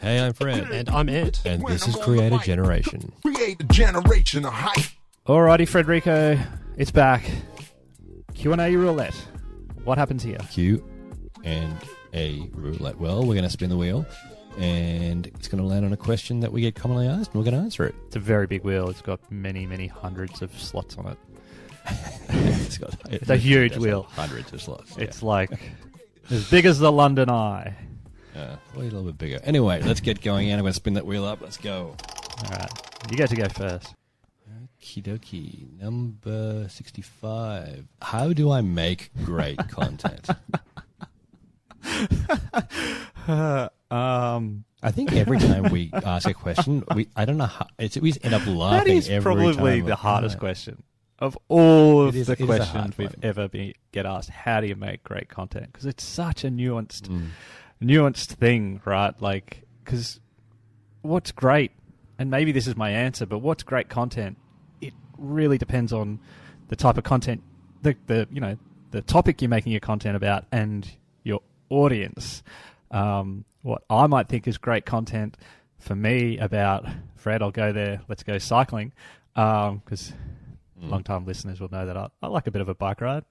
Hey, I'm Fred, And I'm Ant. and this is Create a Generation. Create a generation of hype. Alrighty, Frederico, it's back. Q and A roulette. What happens here? Q and A roulette. Well, we're going to spin the wheel, and it's going to land on a question that we get commonly asked, and we're going to answer it. It's a very big wheel. It's got many, many hundreds of slots on it. it's got It's a huge wheel. Hundreds of slots. It's like as big as the London Eye. Yeah. Probably a little bit bigger. Anyway, let's get going. And I'm going to spin that wheel up. Let's go. All right, you get to go first. Okie dokie. Number 65. How do I make great content? um, I think every time we ask a question, we I don't know how it's we end up laughing. that is every probably time. the hardest question of all of It is- the it is a hard questions we've one. ever been get asked. How do you make great content? Because it's such a nuanced. Mm. Nuanced thing, right? Like, because what's great, and maybe this is my answer, but what's great content? It really depends on the type of content, the the you know the topic you're making your content about, and your audience. Um, what I might think is great content for me about Fred, I'll go there. Let's go cycling, because Mm. long time listeners will know that I, I like a bit of a bike ride.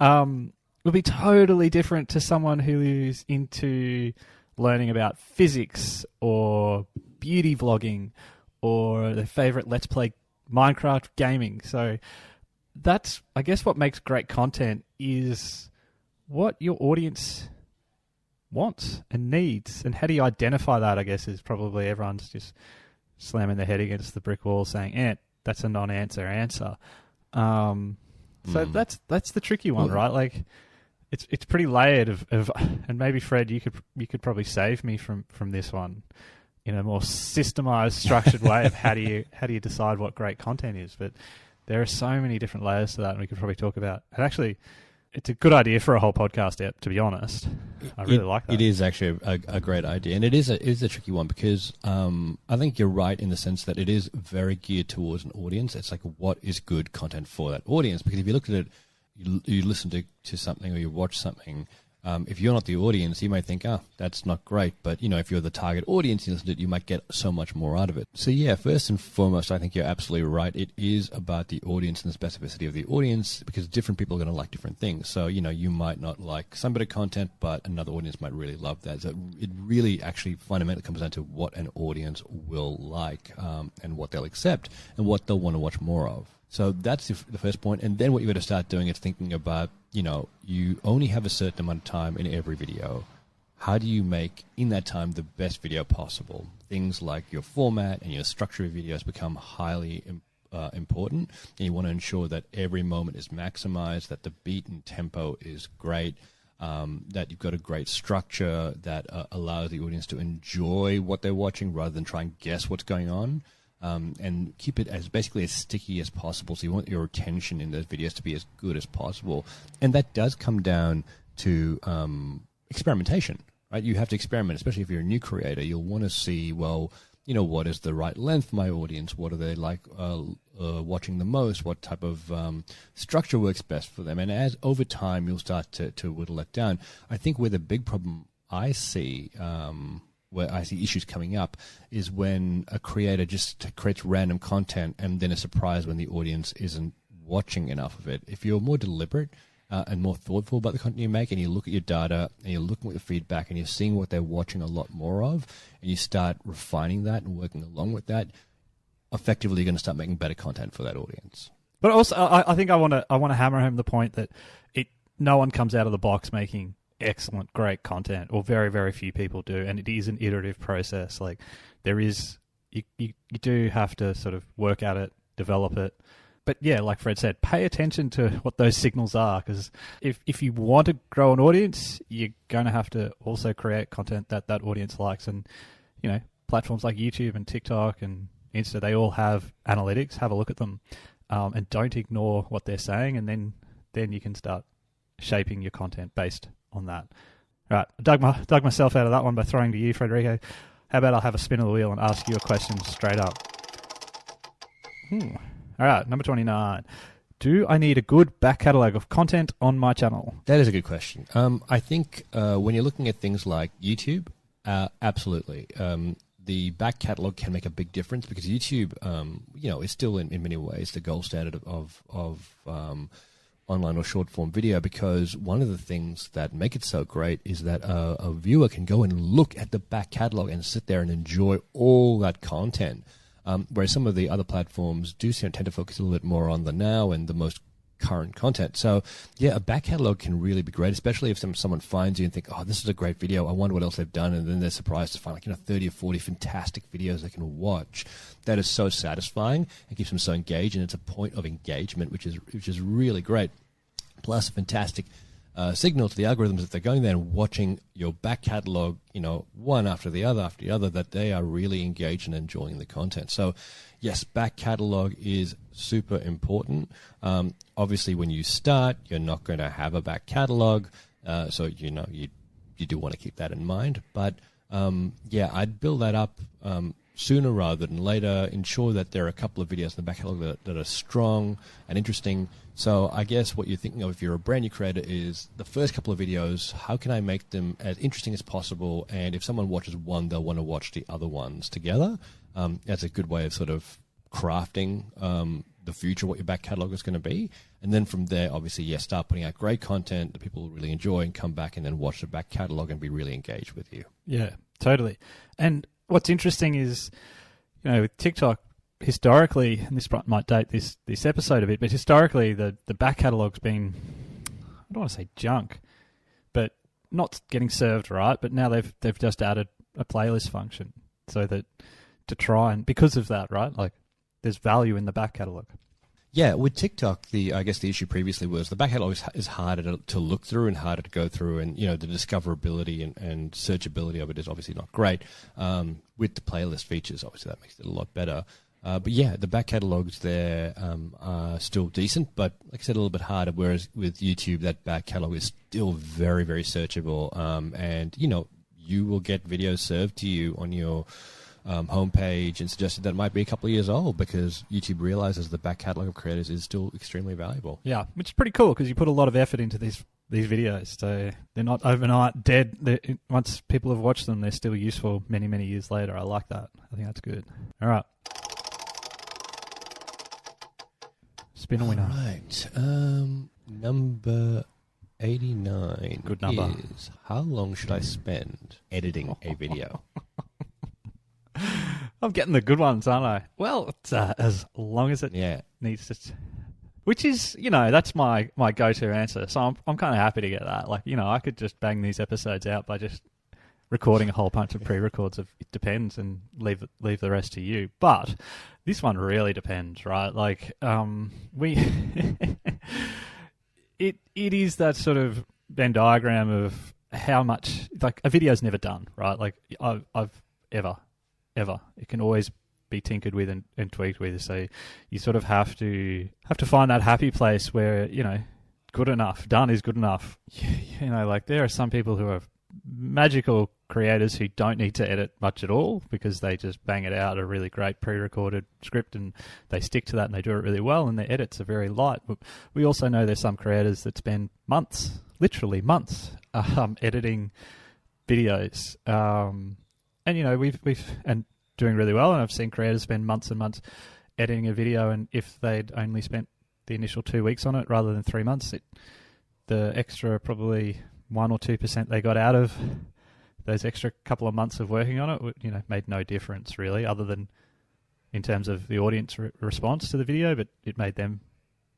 Um, will be totally different to someone who is into learning about physics or beauty vlogging or their favorite let's play Minecraft gaming. So that's I guess what makes great content is what your audience wants and needs and how do you identify that I guess is probably everyone's just slamming their head against the brick wall saying, "Ant, that's a non-answer answer." Um, so Mm. that's that's the tricky one, Well- right? Like, it's it's pretty layered of, of, and maybe Fred, you could you could probably save me from from this one in a more systemized, structured way of how do you how do you decide what great content is? But there are so many different layers to that, and we could probably talk about. And actually, it's a good idea for a whole podcast. Out, to be honest, I really it, like that. It is actually a, a great idea, and it is a it is a tricky one because um, I think you're right in the sense that it is very geared towards an audience. It's like what is good content for that audience? Because if you look at it, you, you listen to, to something or you watch something. Um, if you're not the audience, you might think, "Ah, that's not great." But you know, if you're the target audience, you listen it, you might get so much more out of it. So yeah, first and foremost, I think you're absolutely right. It is about the audience and the specificity of the audience because different people are going to like different things. So you know, you might not like some bit of content, but another audience might really love that. So it really actually fundamentally comes down to what an audience will like um, and what they'll accept and what they'll want to watch more of. So that's the f- the first point. And then what you've got to start doing is thinking about, you know, you only have a certain amount of time in every video. How do you make in that time the best video possible? Things like your format and your structure of videos become highly uh, important. And you want to ensure that every moment is maximized, that the beat and tempo is great, um, that you've got a great structure that uh, allows the audience to enjoy what they're watching rather than try and guess what's going on um, and keep it as basically as sticky as possible. So you want your attention in those videos to be as good as possible, and that does come down to um, experimentation, right? You have to experiment, especially if you're a new creator. You'll want to see, well, you know, what is the right length for my audience? What are they like uh, uh, watching the most? What type of um, structure works best for them? And as over time, you'll start to, to whittle that down. I think where the big problem I see um, where I see issues coming up is when a creator just creates random content and then is surprised when the audience isn't watching enough of it. If you're more deliberate uh, and more thoughtful about the content you make, and you look at your data and you're looking at the feedback and you're seeing what they're watching a lot more of, and you start refining that and working along with that, effectively you're going to start making better content for that audience. But also, I, I think I want to I want to hammer home the point that it no one comes out of the box making excellent, great content, or very very few people do, and it is an iterative process. Like there is, you you, you do have to sort of work at it, develop it. But yeah, like Fred said, pay attention to what those signals are because if if you want to grow an audience, you're going to have to also create content that that audience likes, and you know platforms like YouTube and TikTok and Insta, they all have analytics. Have a look at them um, and don't ignore what they're saying, and then then you can start shaping your content based on that. Right, I dug, my, dug myself out of that one by throwing to you, Frederico. How about I'll have a spin of the wheel and ask you a question straight up? Hmm. All right, number 29. Do I need a good back catalogue of content on my channel? That is a good question. Um, I think uh, when you're looking at things like YouTube uh, absolutely. Um, the back catalog can make a big difference because YouTube, um, you know, is still in, in many ways the gold standard of of, of um, online or short form video. Because one of the things that make it so great is that uh, a viewer can go and look at the back catalog and sit there and enjoy all that content. Um, whereas some of the other platforms do tend to focus a little bit more on the now and the most current content. So, yeah, a back catalog can really be great, especially if some, someone finds you and think, oh, this is a great video. I wonder what else they've done. And then they're surprised to find like, you know, 30 or 40 fantastic videos they can watch. That is so satisfying and keeps them so engaged. And it's a point of engagement, which is, which is really great. Plus, a fantastic uh, signal to the algorithms that they're going there and watching your back catalog, you know, one after the other after the other, that they are really engaged and enjoying the content. So, yes, back catalog is super important. Um, obviously, when you start, you're not going to have a back catalog, uh, so you know you you do want to keep that in mind. But um, yeah, I'd build that up. Um, sooner rather than later. Ensure that there are a couple of videos in the back catalog that, that, are strong and interesting. So I guess what you're thinking of if you're a brand new creator is the first couple of videos. How can I make them as interesting as possible? And if someone watches one, they'll want to watch the other ones together. Um, that's a good way of sort of crafting um, the future, what your back catalog is going to be. And then from there, obviously, yes, start putting out great content that people really enjoy and come back and then watch the back catalog and be really engaged with you. Yeah, totally. And what's interesting is, you know, with TikTok, historically, and this might date this this episode a bit, but historically, the the back catalog's been, I don't want to say junk, but not getting served right. But now they've they've just added a playlist function so that to try and because of that, right? Like, there's value in the back catalog. Yeah, with TikTok, the I guess the issue previously was the back catalog is, is harder to, to, look through and harder to go through, and you know the discoverability and, and searchability of it is obviously not great. Um, with the playlist features, obviously that makes it a lot better. Uh, but yeah, the back catalogs there um, are still decent, but like I said, a little bit harder. Whereas with YouTube, that back catalog is still very, very searchable, um, and you know you will get videos served to you on your um, homepage and suggested that it might be a couple of years old because YouTube realizes the back catalog of creators is still extremely valuable. Yeah, which is pretty cool because you put a lot of effort into these these videos, so they're not overnight dead. They're, once people have watched them, they're still useful many many years later. I like that. I think that's good. All right. Spin a winner. All right. Um, number 89 Good number. is how long should I spend editing a video? I'm getting the good ones, aren't I? Well, uh, as long as it yeah. needs to. Which is, you know, that's my, my go to answer. So I'm I'm kind of happy to get that. Like, you know, I could just bang these episodes out by just recording a whole bunch of pre-records of it depends and leave leave the rest to you. But this one really depends, right? Like, um, we it it is that sort of Venn diagram of how much like a video's never done, right? Like I've I've ever ever. It can always be tinkered with and, and tweaked with. So you sort of have to have to find that happy place where you know good enough, done is good enough. You know, like there are some people who are magical creators who don't need to edit much at all because they just bang it out a really great pre-recorded script and they stick to that and they do it really well and their edits are very light. But we also know there's some creators that spend months, literally months, um, editing videos. Um, and you know we've we've and doing really well, and I've seen creators spend months and months editing a video, and if they'd only spent the initial two weeks on it rather than three months, it, the extra probably one or two percent they got out of those extra couple of months of working on it, you know, made no difference really, other than in terms of the audience re- response to the video, but it made them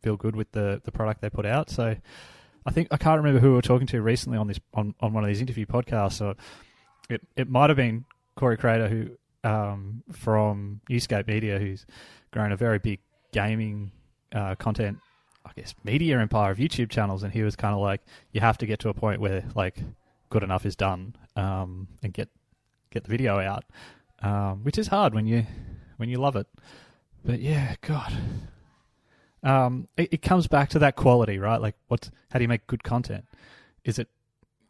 feel good with the the product they put out. So. I think I can't remember who we were talking to recently on this on, on one of these interview podcasts. So it it might have been Corey Crater, who um, from Newscape Media, who's grown a very big gaming uh, content, I guess, media empire of YouTube channels, and he was kind of like, you have to get to a point where like good enough is done, um, and get get the video out, um, which is hard when you when you love it. But yeah, God, um, it, it comes back to that quality, right? Like, what's how do you make good content? Is it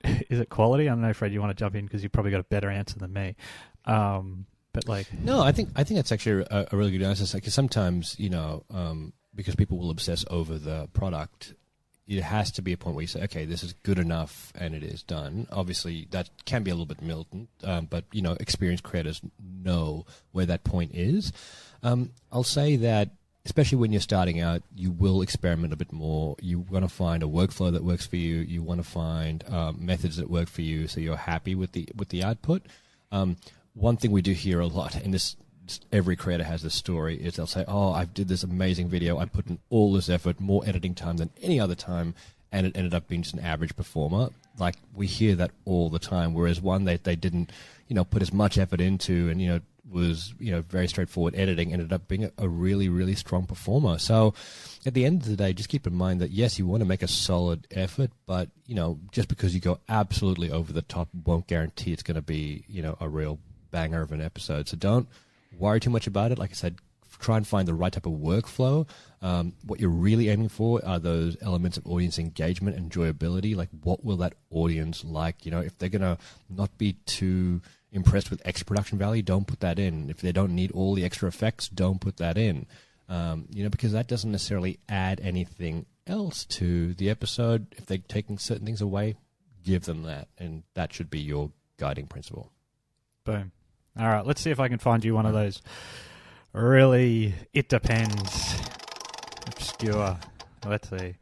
is it quality? I don't know, Fred. You want to jump in because you've probably got a better answer than me. Um, but like, no, I think I think that's actually a, a really good answer. Because sometimes you know, um, because people will obsess over the product, it has to be a point where you say, okay, this is good enough, and it is done. Obviously, that can be a little bit militant, um, but you know, experienced creators know where that point is. Um, I'll say that especially when you're starting out, you will experiment a bit more. You want to find a workflow that works for you. You want to find um, methods that work for you, so you're happy with the with the output. Um, one thing we do hear a lot, and this every creator has this story, is they'll say, "Oh, I did this amazing video. I put in all this effort, more editing time than any other time, and it ended up being just an average performer." Like we hear that all the time. Whereas one that they, they didn't, you know, put as much effort into, and you know, was you know very straightforward editing ended up being a, really really strong performer. So at the end of the day just keep in mind that yes you want to make a solid effort but you know just because you go absolutely over the top won't guarantee it's going to be you know a real banger of an episode. So don't worry too much about it. Like i said try and find the right type of workflow. Um, what you're really aiming for are those elements of audience engagement enjoyability. Like what will that audience like? You know if they're going to not be too impressed with extra production value, don't put that in. If they don't need all the extra effects, don't put that in. Um, you know, because that doesn't necessarily add anything else to the episode. If they're taking certain things away, give them that, and that should be your guiding principle. Boom. All right, let's see if I can find you one of those really it depends obscure. Let's see.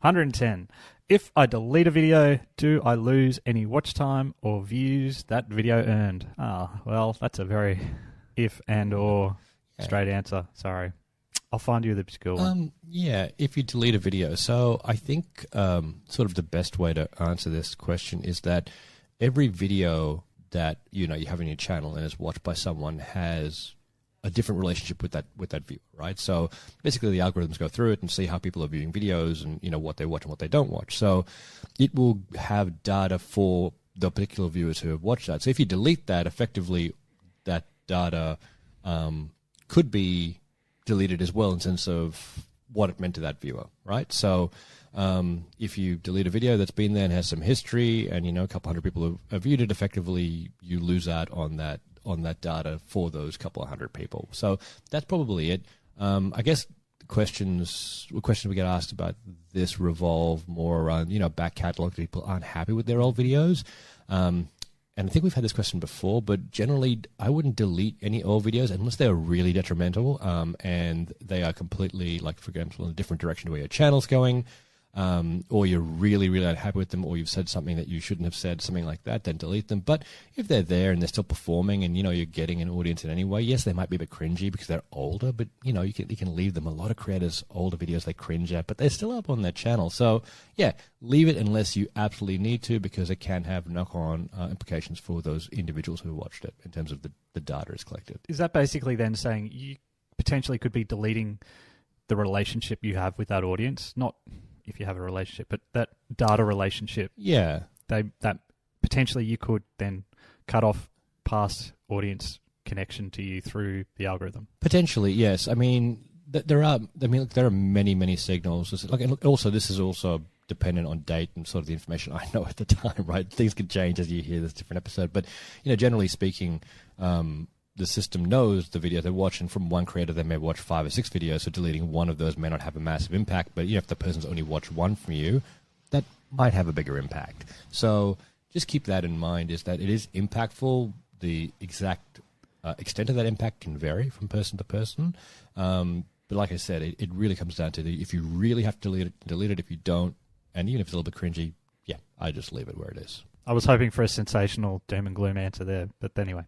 110. If I delete a video, do I lose any watch time or views that video earned? Ah, well, that's a very if and or straight answer. Sorry. I'll find you the obscure one. Um, yeah, if you delete a video. So I think um, sort of the best way to answer this question is that every video that you know you have on your channel and is watched by someone has a different relationship with that with that viewer, right? So basically, the algorithms go through it and see how people are viewing videos and you know what they watch and what they don't watch. So it will have data for the particular viewers who have watched that. So if you delete that, effectively, that data um, could be deleted as well in sense of what it meant to that viewer, right? So um, if you delete a video that's been there and has some history, and you know a couple hundred people have, have viewed it, effectively you lose out on that on that data for those couple of hundred people. So that's probably it. Um, I guess questions questions we get asked about this revolve more around you know back catalog people aren't happy with their old videos. Um, and I think we've had this question before, but generally, I wouldn't delete any old videos unless they're really detrimental um, and they are completely, like, for example, in a different direction to where your channel's going um, or you're really, really unhappy with them, or you've said something that you shouldn't have said, something like that, then delete them. But if they're there and they're still performing, and you know you're getting an audience in any way, yes, they might be a bit cringy because they're older, but you know you can you can leave them. A lot of creators older videos they cringe at, but they're still up on their channel. So yeah, leave it unless you absolutely need to, because it can have knock-on uh, implications for those individuals who watched it in terms of the the data is collected. Is that basically then saying you potentially could be deleting the relationship you have with that audience, not if you have a relationship, but that data relationship, Yeah, they that potentially you could then cut off past audience connection to you through the algorithm. Potentially, yes. I mean, th- there are. I mean, look, there are many, many signals. Like, also, this is also dependent on date and sort of the information I know at the time. Right, things can change as you hear this different episode. But you know, generally speaking, um, the system knows the video they're watching from one creator, they may watch five or six videos. So deleting one of those may not have a massive impact. But you know, if the person's only watched one from you, that might have a bigger impact. So just keep that in mind. Is that it is impactful. The exact uh, extent of that impact can vary from person to person. Um, but like I said, it, it really comes down to the if you really have to delete it, delete it. If you don't, and even if it's a little bit cringy, yeah, I just leave it where it is. I was hoping for a sensational doom and gloom answer there, but anyway.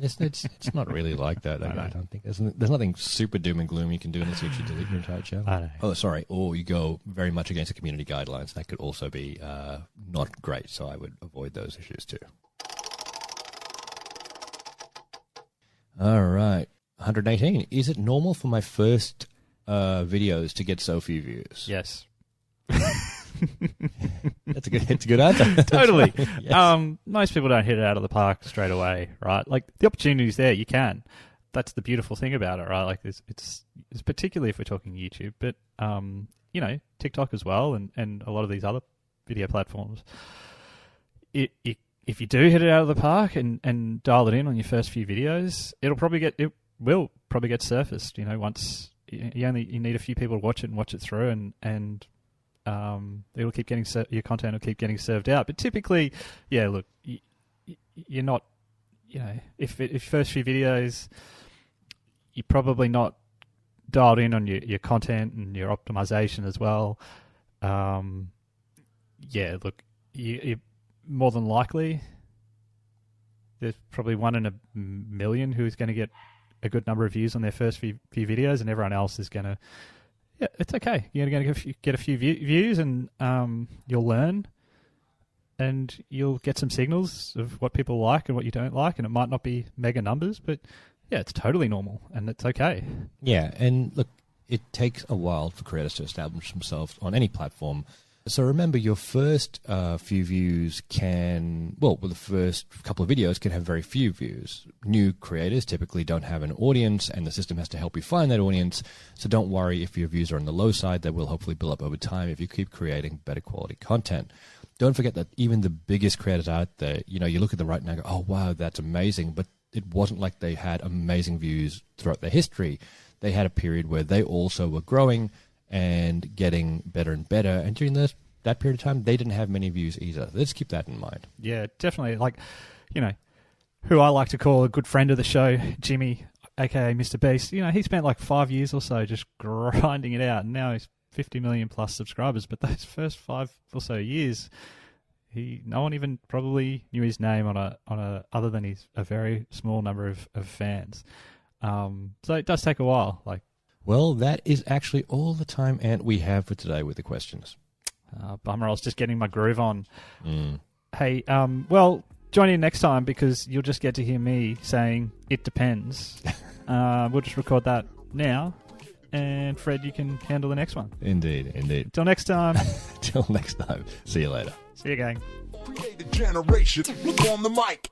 It's, it's, it's not really like that. I, I don't think there's, there's nothing super doom and gloom you can do unless you actually delete your entire channel. Oh, sorry. Or you go very much against the community guidelines. That could also be uh, not great. So I would avoid those issues too. All right. 118. Is it normal for my first uh, videos to get so few views? Yes. That's a good, that's a good answer. totally. Yes. Um, most people don't hit it out of the park straight away, right? Like the opportunity's there, you can. That's the beautiful thing about it, right? Like it's it's, it's particularly if we're talking YouTube, but um, you know, TikTok as well, and, and a lot of these other video platforms. It, it if you do hit it out of the park and, and dial it in on your first few videos, it'll probably get it will probably get surfaced. You know, once you you only you need a few people to watch it and watch it through, and and um, it'll keep getting ser- your content will keep getting served out. But typically, yeah, look, you, you're not, you know, if if first few videos, you're probably not dialed in on your, your content and your optimization as well. Um, yeah, look, you, you more than likely there's probably one in a million who's going to get a good number of views on their first few, few videos, and everyone else is going to. Yeah, it's okay. You're going to get a few view, views, and um, you'll learn, and you'll get some signals of what people like and what you don't like, and it might not be mega numbers, but yeah, it's totally normal, and it's okay. Yeah, and look, it takes a while for creators to establish themselves on any platform. So remember, your first uh, few views can, well, the first couple of videos can have very few views. New creators typically don't have an audience, and the system has to help you find that audience. So don't worry if your views are on the low side; they will hopefully build up over time if you keep creating better quality content. Don't forget that even the biggest creators out there, you know, you look at them right now and go, "Oh wow, that's amazing," but it wasn't like they had amazing views throughout their history. They had a period where they also were growing and getting better and better. And during this, that period of time, they didn't have many views either. Let's keep that in mind. Yeah, definitely. Like, you know, who I like to call a good friend of the show, Jimmy, aka Mr. Beast. You know, he spent like five years or so just grinding it out, and now he's 50 million plus subscribers. But those first five or so years, he no one even probably knew his name on a on a other than his a very small number of, of fans. Um, so it does take a while. Like, well, that is actually all the time and we have for today with the questions. Uh, bummer, I was just getting my groove on. Mm. Hey, um, well, join in next time because you'll just get to hear me saying it depends. uh, we'll just record that now, and Fred, you can handle the next one. Indeed, indeed. Until next time. Till next time. See you later. See you, gang. Create a generation on the mic.